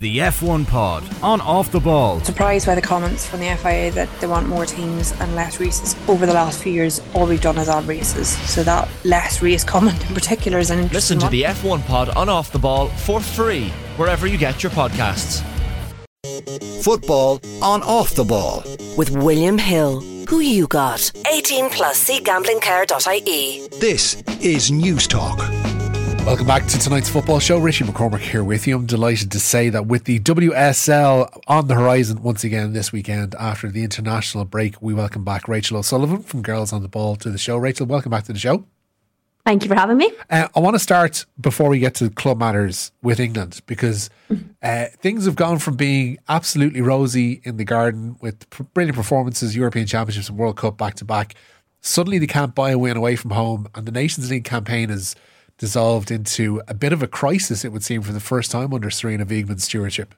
The F1 Pod on Off the Ball. Surprised by the comments from the FIA that they want more teams and less races. Over the last few years, all we've done is add races. So that less race comment in particular is an interesting Listen to one. the F1 Pod on Off the Ball for free wherever you get your podcasts. Football on off the ball. with William Hill. Who you got? 18 plus cgamblingcare.ie. This is News Talk. Welcome back to tonight's football show. Richie McCormack here with you. I'm delighted to say that with the WSL on the horizon once again this weekend after the international break, we welcome back Rachel O'Sullivan from Girls on the Ball to the show. Rachel, welcome back to the show. Thank you for having me. Uh, I want to start before we get to club matters with England because uh, things have gone from being absolutely rosy in the garden with brilliant performances, European Championships and World Cup back to back. Suddenly they can't buy a win away from home, and the Nations League campaign has dissolved into a bit of a crisis, it would seem, for the first time under Sarina Wiegman's stewardship.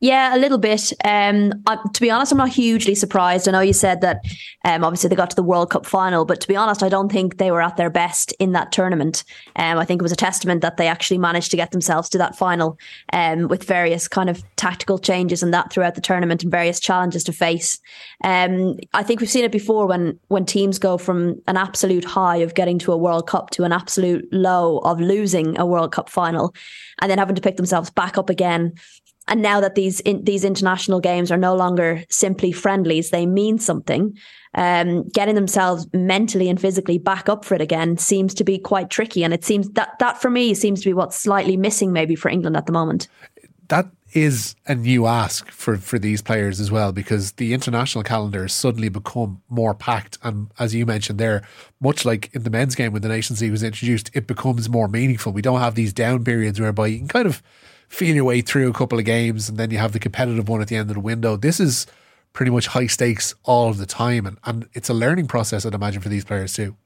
Yeah, a little bit. Um, I, to be honest, I'm not hugely surprised. I know you said that um, obviously they got to the World Cup final, but to be honest, I don't think they were at their best in that tournament. Um, I think it was a testament that they actually managed to get themselves to that final um, with various kind of tactical changes and that throughout the tournament and various challenges to face. Um, I think we've seen it before when when teams go from an absolute high of getting to a World Cup to an absolute low of losing a World Cup final, and then having to pick themselves back up again and now that these in, these international games are no longer simply friendlies, they mean something. Um, getting themselves mentally and physically back up for it again seems to be quite tricky, and it seems that that for me seems to be what's slightly missing maybe for England at the moment. that is a new ask for, for these players as well because the international calendar has suddenly become more packed and as you mentioned there much like in the men's game when the Nations League was introduced it becomes more meaningful we don't have these down periods whereby you can kind of feel your way through a couple of games and then you have the competitive one at the end of the window this is pretty much high stakes all of the time and, and it's a learning process I'd imagine for these players too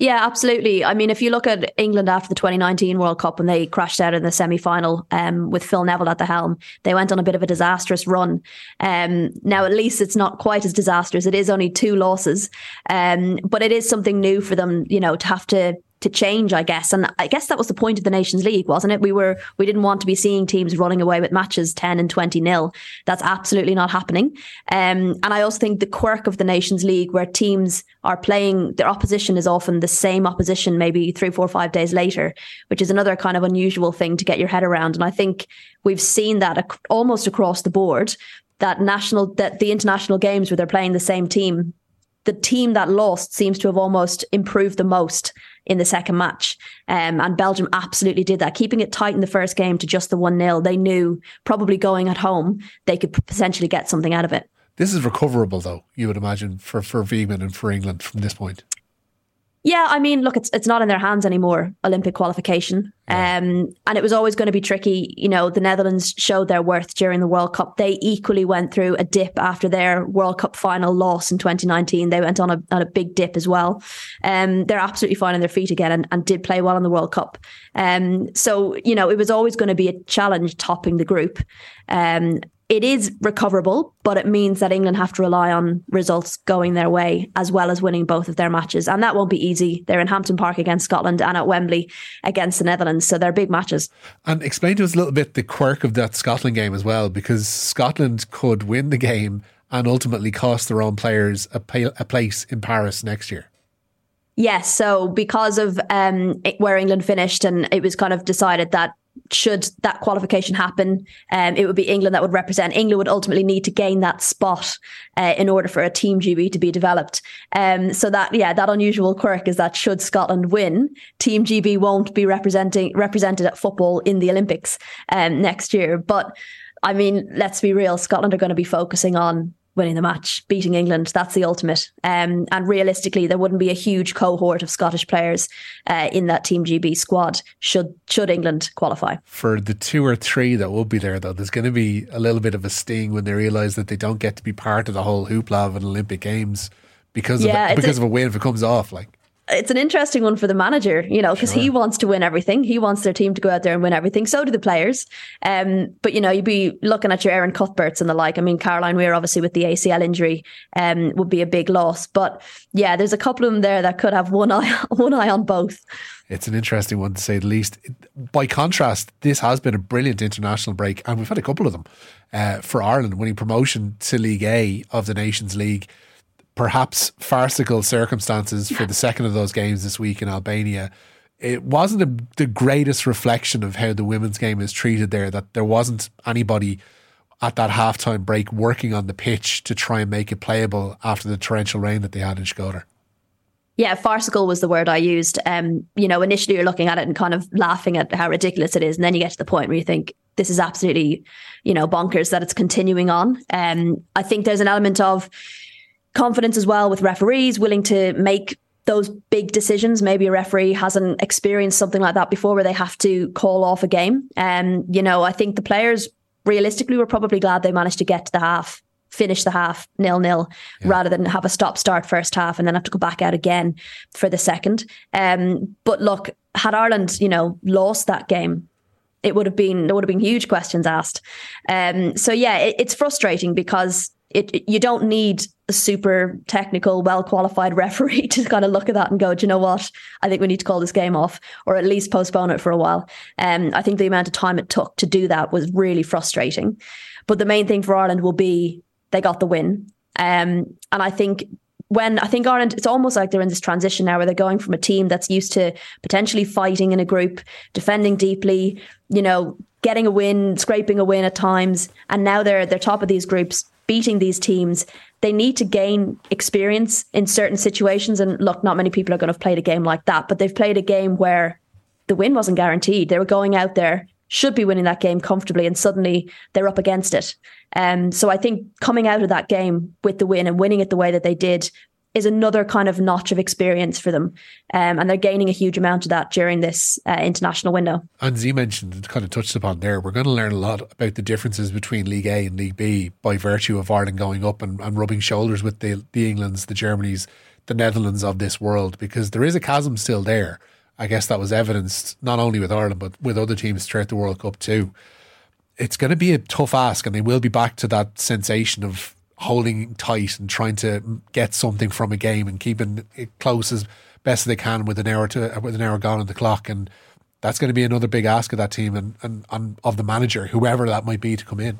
Yeah, absolutely. I mean, if you look at England after the 2019 World Cup when they crashed out in the semi final um, with Phil Neville at the helm, they went on a bit of a disastrous run. Um, now, at least it's not quite as disastrous. It is only two losses, um, but it is something new for them, you know, to have to to change, I guess. And I guess that was the point of the Nations League, wasn't it? We were we didn't want to be seeing teams running away with matches 10 and 20 nil. That's absolutely not happening. Um, and I also think the quirk of the Nations League where teams are playing their opposition is often the same opposition maybe three, four, five days later, which is another kind of unusual thing to get your head around. And I think we've seen that ac- almost across the board that national that the international games where they're playing the same team the team that lost seems to have almost improved the most in the second match. Um, and Belgium absolutely did that, keeping it tight in the first game to just the 1 0. They knew probably going at home, they could potentially get something out of it. this is recoverable though you would imagine for, for Wiegman and for England from this point Yeah, I mean, look, it's it's not in their hands anymore. Olympic qualification, um, and it was always going to be tricky. You know, the Netherlands showed their worth during the World Cup. They equally went through a dip after their World Cup final loss in 2019. They went on a on a big dip as well. Um, they're absolutely fine on their feet again, and, and did play well in the World Cup. Um, so you know, it was always going to be a challenge topping the group. Um, it is recoverable, but it means that England have to rely on results going their way as well as winning both of their matches. And that won't be easy. They're in Hampden Park against Scotland and at Wembley against the Netherlands. So they're big matches. And explain to us a little bit the quirk of that Scotland game as well, because Scotland could win the game and ultimately cost their own players a, pa- a place in Paris next year. Yes. So because of um, where England finished, and it was kind of decided that should that qualification happen, um, it would be England that would represent. England would ultimately need to gain that spot uh, in order for a Team GB to be developed. Um, so that yeah, that unusual quirk is that should Scotland win, Team GB won't be representing represented at football in the Olympics um, next year. But I mean, let's be real. Scotland are going to be focusing on winning the match, beating England. That's the ultimate. Um, and realistically, there wouldn't be a huge cohort of Scottish players uh, in that Team GB squad should should England qualify. For the two or three that will be there, though, there's going to be a little bit of a sting when they realise that they don't get to be part of the whole hoopla of an Olympic Games because Yeah, of a, because a- of a win if it comes off. Like it's an interesting one for the manager, you know, because sure. he wants to win everything. He wants their team to go out there and win everything. So do the players. Um, but you know, you'd be looking at your Erin Cuthberts and the like. I mean, Caroline Weir, obviously with the ACL injury, um, would be a big loss. But yeah, there's a couple of them there that could have one eye one eye on both. It's an interesting one to say the least. By contrast, this has been a brilliant international break, and we've had a couple of them uh, for Ireland winning promotion to League A of the Nations League perhaps farcical circumstances for the second of those games this week in Albania. It wasn't a, the greatest reflection of how the women's game is treated there, that there wasn't anybody at that halftime break working on the pitch to try and make it playable after the torrential rain that they had in Shkodër. Yeah, farcical was the word I used. Um, you know, initially you're looking at it and kind of laughing at how ridiculous it is, and then you get to the point where you think this is absolutely, you know, bonkers that it's continuing on. Um, I think there's an element of confidence as well with referees willing to make those big decisions. Maybe a referee hasn't experienced something like that before where they have to call off a game. And, um, you know, I think the players realistically were probably glad they managed to get to the half, finish the half nil nil, yeah. rather than have a stop start first half and then have to go back out again for the second. Um, but look, had Ireland, you know, lost that game, it would have been there would have been huge questions asked. Um, so yeah, it, it's frustrating because it, you don't need a super technical, well qualified referee to kind of look at that and go, do you know what? I think we need to call this game off or at least postpone it for a while. Um, I think the amount of time it took to do that was really frustrating. But the main thing for Ireland will be they got the win. Um, and I think when I think Ireland, it's almost like they're in this transition now where they're going from a team that's used to potentially fighting in a group, defending deeply, you know, getting a win, scraping a win at times, and now they're they're top of these groups beating these teams, they need to gain experience in certain situations. And look, not many people are going to have played a game like that, but they've played a game where the win wasn't guaranteed. They were going out there, should be winning that game comfortably, and suddenly they're up against it. Um, so I think coming out of that game with the win and winning it the way that they did is another kind of notch of experience for them. Um, and they're gaining a huge amount of that during this uh, international window. And Z mentioned, kind of touched upon there, we're going to learn a lot about the differences between League A and League B by virtue of Ireland going up and, and rubbing shoulders with the, the Englands, the Germanys, the Netherlands of this world, because there is a chasm still there. I guess that was evidenced not only with Ireland, but with other teams throughout the World Cup too. It's going to be a tough ask, and they will be back to that sensation of holding tight and trying to get something from a game and keeping it close as best they can with an hour to with an hour gone on the clock and that's going to be another big ask of that team and, and, and of the manager whoever that might be to come in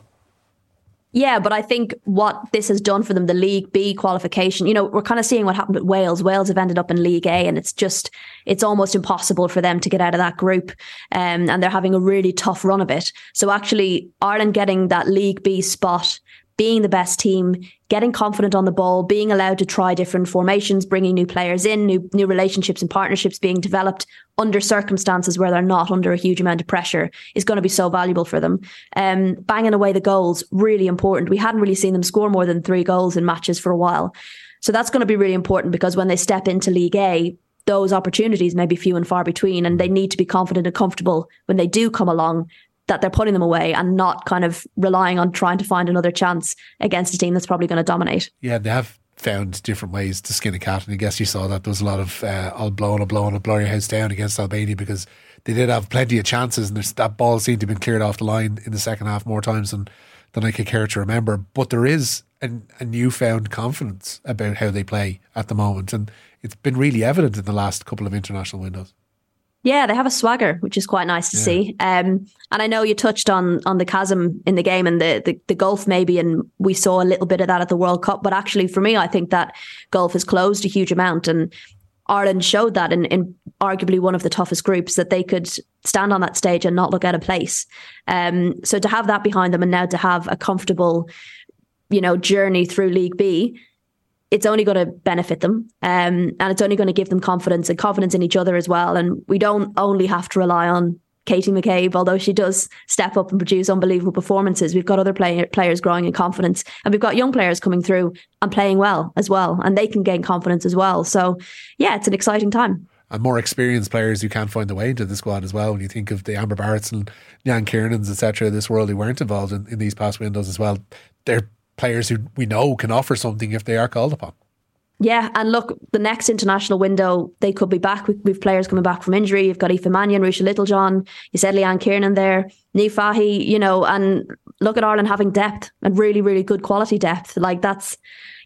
yeah, but I think what this has done for them, the League B qualification, you know, we're kind of seeing what happened with Wales. Wales have ended up in League A, and it's just, it's almost impossible for them to get out of that group. Um, and they're having a really tough run of it. So actually, Ireland getting that League B spot being the best team, getting confident on the ball, being allowed to try different formations, bringing new players in, new new relationships and partnerships being developed under circumstances where they're not under a huge amount of pressure is going to be so valuable for them. Um, banging away the goals really important. We hadn't really seen them score more than three goals in matches for a while, so that's going to be really important because when they step into League A. Those opportunities may be few and far between, and they need to be confident and comfortable when they do come along that they're putting them away and not kind of relying on trying to find another chance against a team that's probably going to dominate. Yeah, they have found different ways to skin a cat, and I guess you saw that there was a lot of uh, I'll blow and I'll blow and I'll blow your house down against Albania because they did have plenty of chances, and that ball seemed to have been cleared off the line in the second half more times than than I could care to remember. But there is a newfound confidence about how they play at the moment, and it's been really evident in the last couple of international windows. Yeah, they have a swagger, which is quite nice to yeah. see. Um, and I know you touched on on the chasm in the game and the, the the gulf maybe, and we saw a little bit of that at the World Cup. But actually, for me, I think that gulf has closed a huge amount, and Ireland showed that in, in arguably one of the toughest groups that they could stand on that stage and not look out of place. Um, so to have that behind them, and now to have a comfortable, you know, journey through League B it's only going to benefit them um, and it's only going to give them confidence and confidence in each other as well. And we don't only have to rely on Katie McCabe, although she does step up and produce unbelievable performances. We've got other play- players growing in confidence and we've got young players coming through and playing well as well. And they can gain confidence as well. So, yeah, it's an exciting time. And more experienced players who can't find the way into the squad as well. When you think of the Amber Barretts and Leanne Kiernans, etc., this world who weren't involved in, in these past windows as well, they're players who we know can offer something if they are called upon. Yeah, and look, the next international window, they could be back. We've players coming back from injury. You've got Aoife Mannion, Ruesha Littlejohn. You said Leanne Kiernan there, Niamh Fahey, you know, and look at Ireland having depth and really, really good quality depth. Like that's,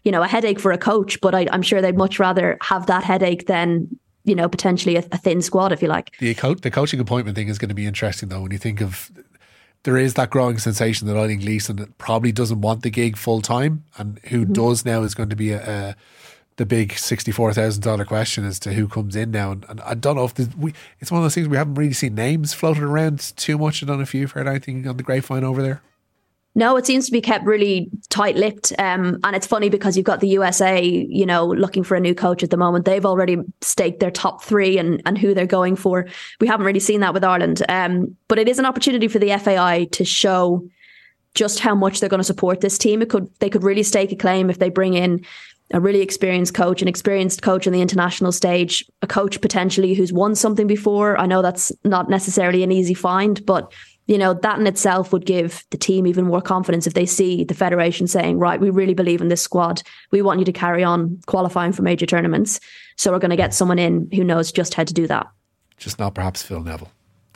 you know, a headache for a coach, but I, am sure they'd much rather have that headache than, you know, potentially a, a thin squad, if you like. The, co- the coaching appointment thing is going to be interesting, though, when you think of there is that growing sensation that Eileen Gleeson probably doesn't want the gig full time, and who mm-hmm. does now is going to be a, a the big sixty-four thousand dollar question as to who comes in now. And, and I don't know if we. It's one of those things we haven't really seen names floated around too much. I don't know if you've heard anything on the grapevine over there. No, it seems to be kept really tight-lipped, um, and it's funny because you've got the USA, you know, looking for a new coach at the moment. They've already staked their top three and and who they're going for. We haven't really seen that with Ireland, um, but it is an opportunity for the FAI to show just how much they're going to support this team. It could they could really stake a claim if they bring in a really experienced coach, an experienced coach on the international stage, a coach potentially who's won something before. I know that's not necessarily an easy find, but you know that in itself would give the team even more confidence if they see the federation saying, right, we really believe in this squad. We want you to carry on qualifying for major tournaments. So we're going to get someone in who knows just how to do that. Just not perhaps Phil Neville.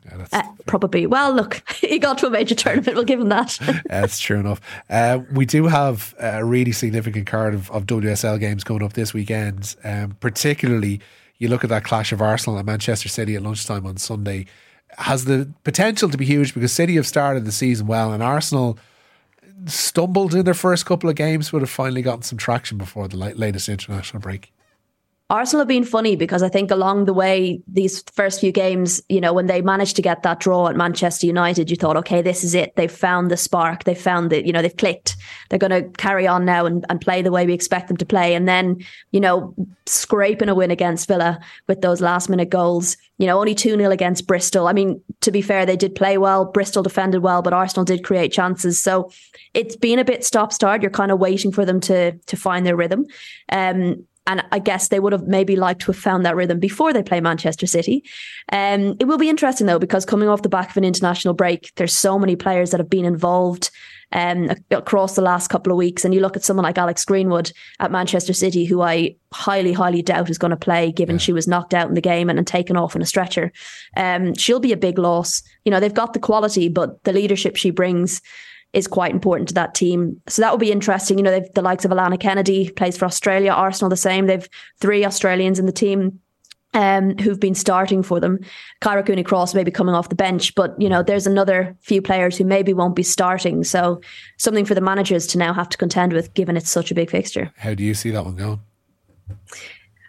Yeah, uh, probably. Well, look, he got to a major tournament. We'll give him that. that's true enough. Uh, we do have a really significant card of, of WSL games going up this weekend. Um, particularly, you look at that clash of Arsenal and Manchester City at lunchtime on Sunday. Has the potential to be huge because City have started the season well, and Arsenal stumbled in their first couple of games, but have finally gotten some traction before the latest international break. Arsenal have been funny because I think along the way, these first few games, you know, when they managed to get that draw at Manchester United, you thought, okay, this is it. They've found the spark. They've found it, you know, they've clicked. They're going to carry on now and, and play the way we expect them to play. And then, you know, scraping a win against Villa with those last minute goals, you know, only 2 0 against Bristol. I mean, to be fair, they did play well. Bristol defended well, but Arsenal did create chances. So it's been a bit stop start. You're kind of waiting for them to to find their rhythm. Um, and I guess they would have maybe liked to have found that rhythm before they play Manchester City. Um, it will be interesting though, because coming off the back of an international break, there's so many players that have been involved um, across the last couple of weeks. And you look at someone like Alex Greenwood at Manchester City, who I highly, highly doubt is going to play, given yeah. she was knocked out in the game and, and taken off on a stretcher. Um, she'll be a big loss. You know, they've got the quality, but the leadership she brings is quite important to that team. So that will be interesting. You know, they've the likes of Alanna Kennedy plays for Australia, Arsenal the same. They've three Australians in the team. Um, who've been starting for them. Kyra Cooney Cross maybe coming off the bench, but you know, there's another few players who maybe won't be starting. So something for the managers to now have to contend with, given it's such a big fixture. How do you see that one going?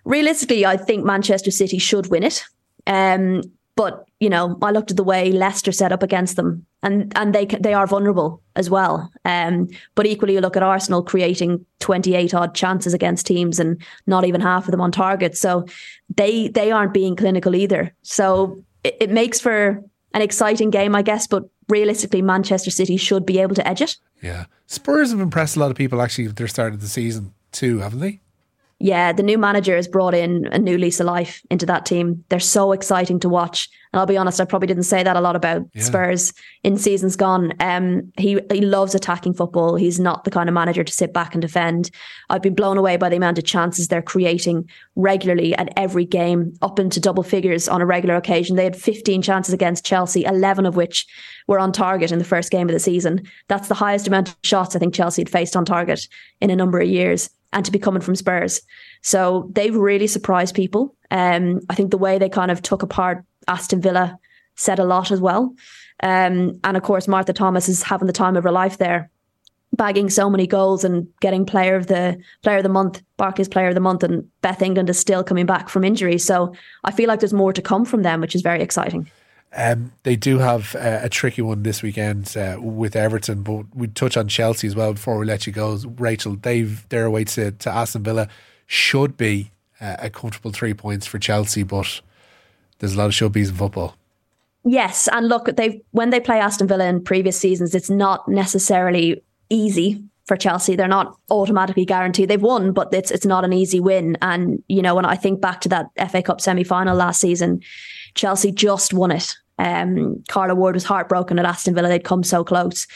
Realistically, I think Manchester City should win it. Um, but you know, I looked at the way Leicester set up against them, and and they they are vulnerable as well. Um, but equally, you look at Arsenal creating twenty eight odd chances against teams, and not even half of them on target. So they they aren't being clinical either. So it, it makes for an exciting game, I guess. But realistically, Manchester City should be able to edge it. Yeah, Spurs have impressed a lot of people actually at their start of the season too, haven't they? Yeah, the new manager has brought in a new lease of life into that team. They're so exciting to watch. And I'll be honest, I probably didn't say that a lot about yeah. Spurs in seasons gone. Um, he he loves attacking football. He's not the kind of manager to sit back and defend. I've been blown away by the amount of chances they're creating regularly at every game, up into double figures on a regular occasion. They had 15 chances against Chelsea, 11 of which were on target in the first game of the season. That's the highest amount of shots I think Chelsea had faced on target in a number of years and to be coming from Spurs. So they've really surprised people. Um, I think the way they kind of took apart Aston Villa said a lot as well. Um, and of course, Martha Thomas is having the time of her life there, bagging so many goals and getting player of the player of the month, Barclays player of the month, and Beth England is still coming back from injury. So I feel like there's more to come from them, which is very exciting. Um, they do have uh, a tricky one this weekend uh, with Everton, but we touch on Chelsea as well before we let you go. Rachel, they've their away to, to Aston Villa should be uh, a comfortable three points for Chelsea, but there's a lot of showbiz in football. Yes, and look, they when they play Aston Villa in previous seasons, it's not necessarily easy for Chelsea. They're not automatically guaranteed. They've won, but it's it's not an easy win. And you know, when I think back to that FA Cup semi final last season, Chelsea just won it um, Carla Ward was heartbroken at Aston Villa. They'd come so close.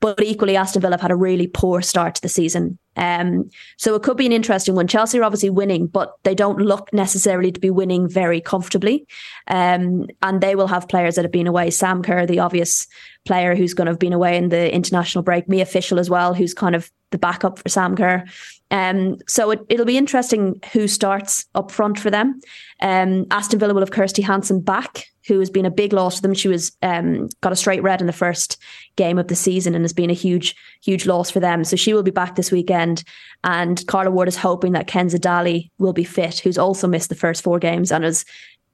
But equally, Aston Villa have had a really poor start to the season. Um, so it could be an interesting one. Chelsea are obviously winning, but they don't look necessarily to be winning very comfortably. Um, and they will have players that have been away. Sam Kerr, the obvious player who's going to have been away in the international break. Mia Fishel as well, who's kind of the backup for Sam Kerr. Um, so it, will be interesting who starts up front for them. Um, Aston Villa will have Kirsty Hanson back, who has been a big loss to them. She was um, got a straight red in the first game of the season and has been a huge, huge loss for them. So she will be back this weekend. And Carla Ward is hoping that Kenza Dali will be fit, who's also missed the first four games and is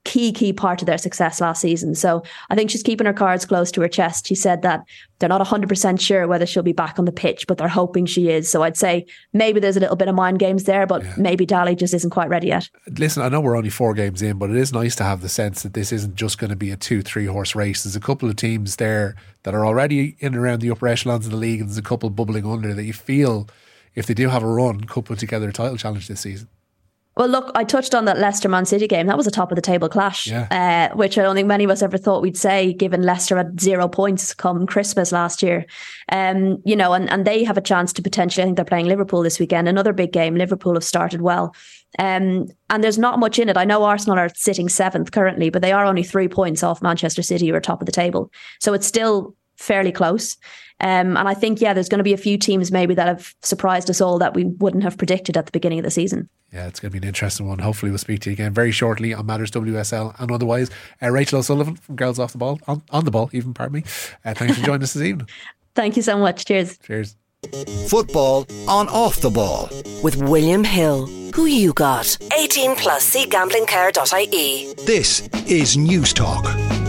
key, key part of their success last season. So I think she's keeping her cards close to her chest. She said that they're not 100% sure whether she'll be back on the pitch, but they're hoping she is. So I'd say maybe there's a little bit of mind games there, but yeah. maybe Dali just isn't quite ready yet. Listen, I know we're only four games in, but it is nice to have the sense that this isn't just going to be a two, three horse race. There's a couple of teams there that are already in and around the upper echelons of the league, and there's a couple bubbling under that you feel if they do have a run, could put together a title challenge this season. Well, look, I touched on that Leicester Man City game. That was a top of the table clash, yeah. uh, which I don't think many of us ever thought we'd say, given Leicester had zero points come Christmas last year. Um, you know, and, and they have a chance to potentially, I think they're playing Liverpool this weekend, another big game. Liverpool have started well. Um, and there's not much in it. I know Arsenal are sitting seventh currently, but they are only three points off Manchester City, who are top of the table. So it's still fairly close. Um, and I think, yeah, there's going to be a few teams maybe that have surprised us all that we wouldn't have predicted at the beginning of the season. Yeah, it's going to be an interesting one. Hopefully, we'll speak to you again very shortly on Matters WSL and otherwise. Uh, Rachel O'Sullivan from Girls Off the Ball, on, on the ball, even, pardon me. Uh, thanks for joining us this evening. Thank you so much. Cheers. Cheers. Football on Off the Ball. With William Hill. Who you got? 18 plus. See gamblingcare.ie. This is Newstalk.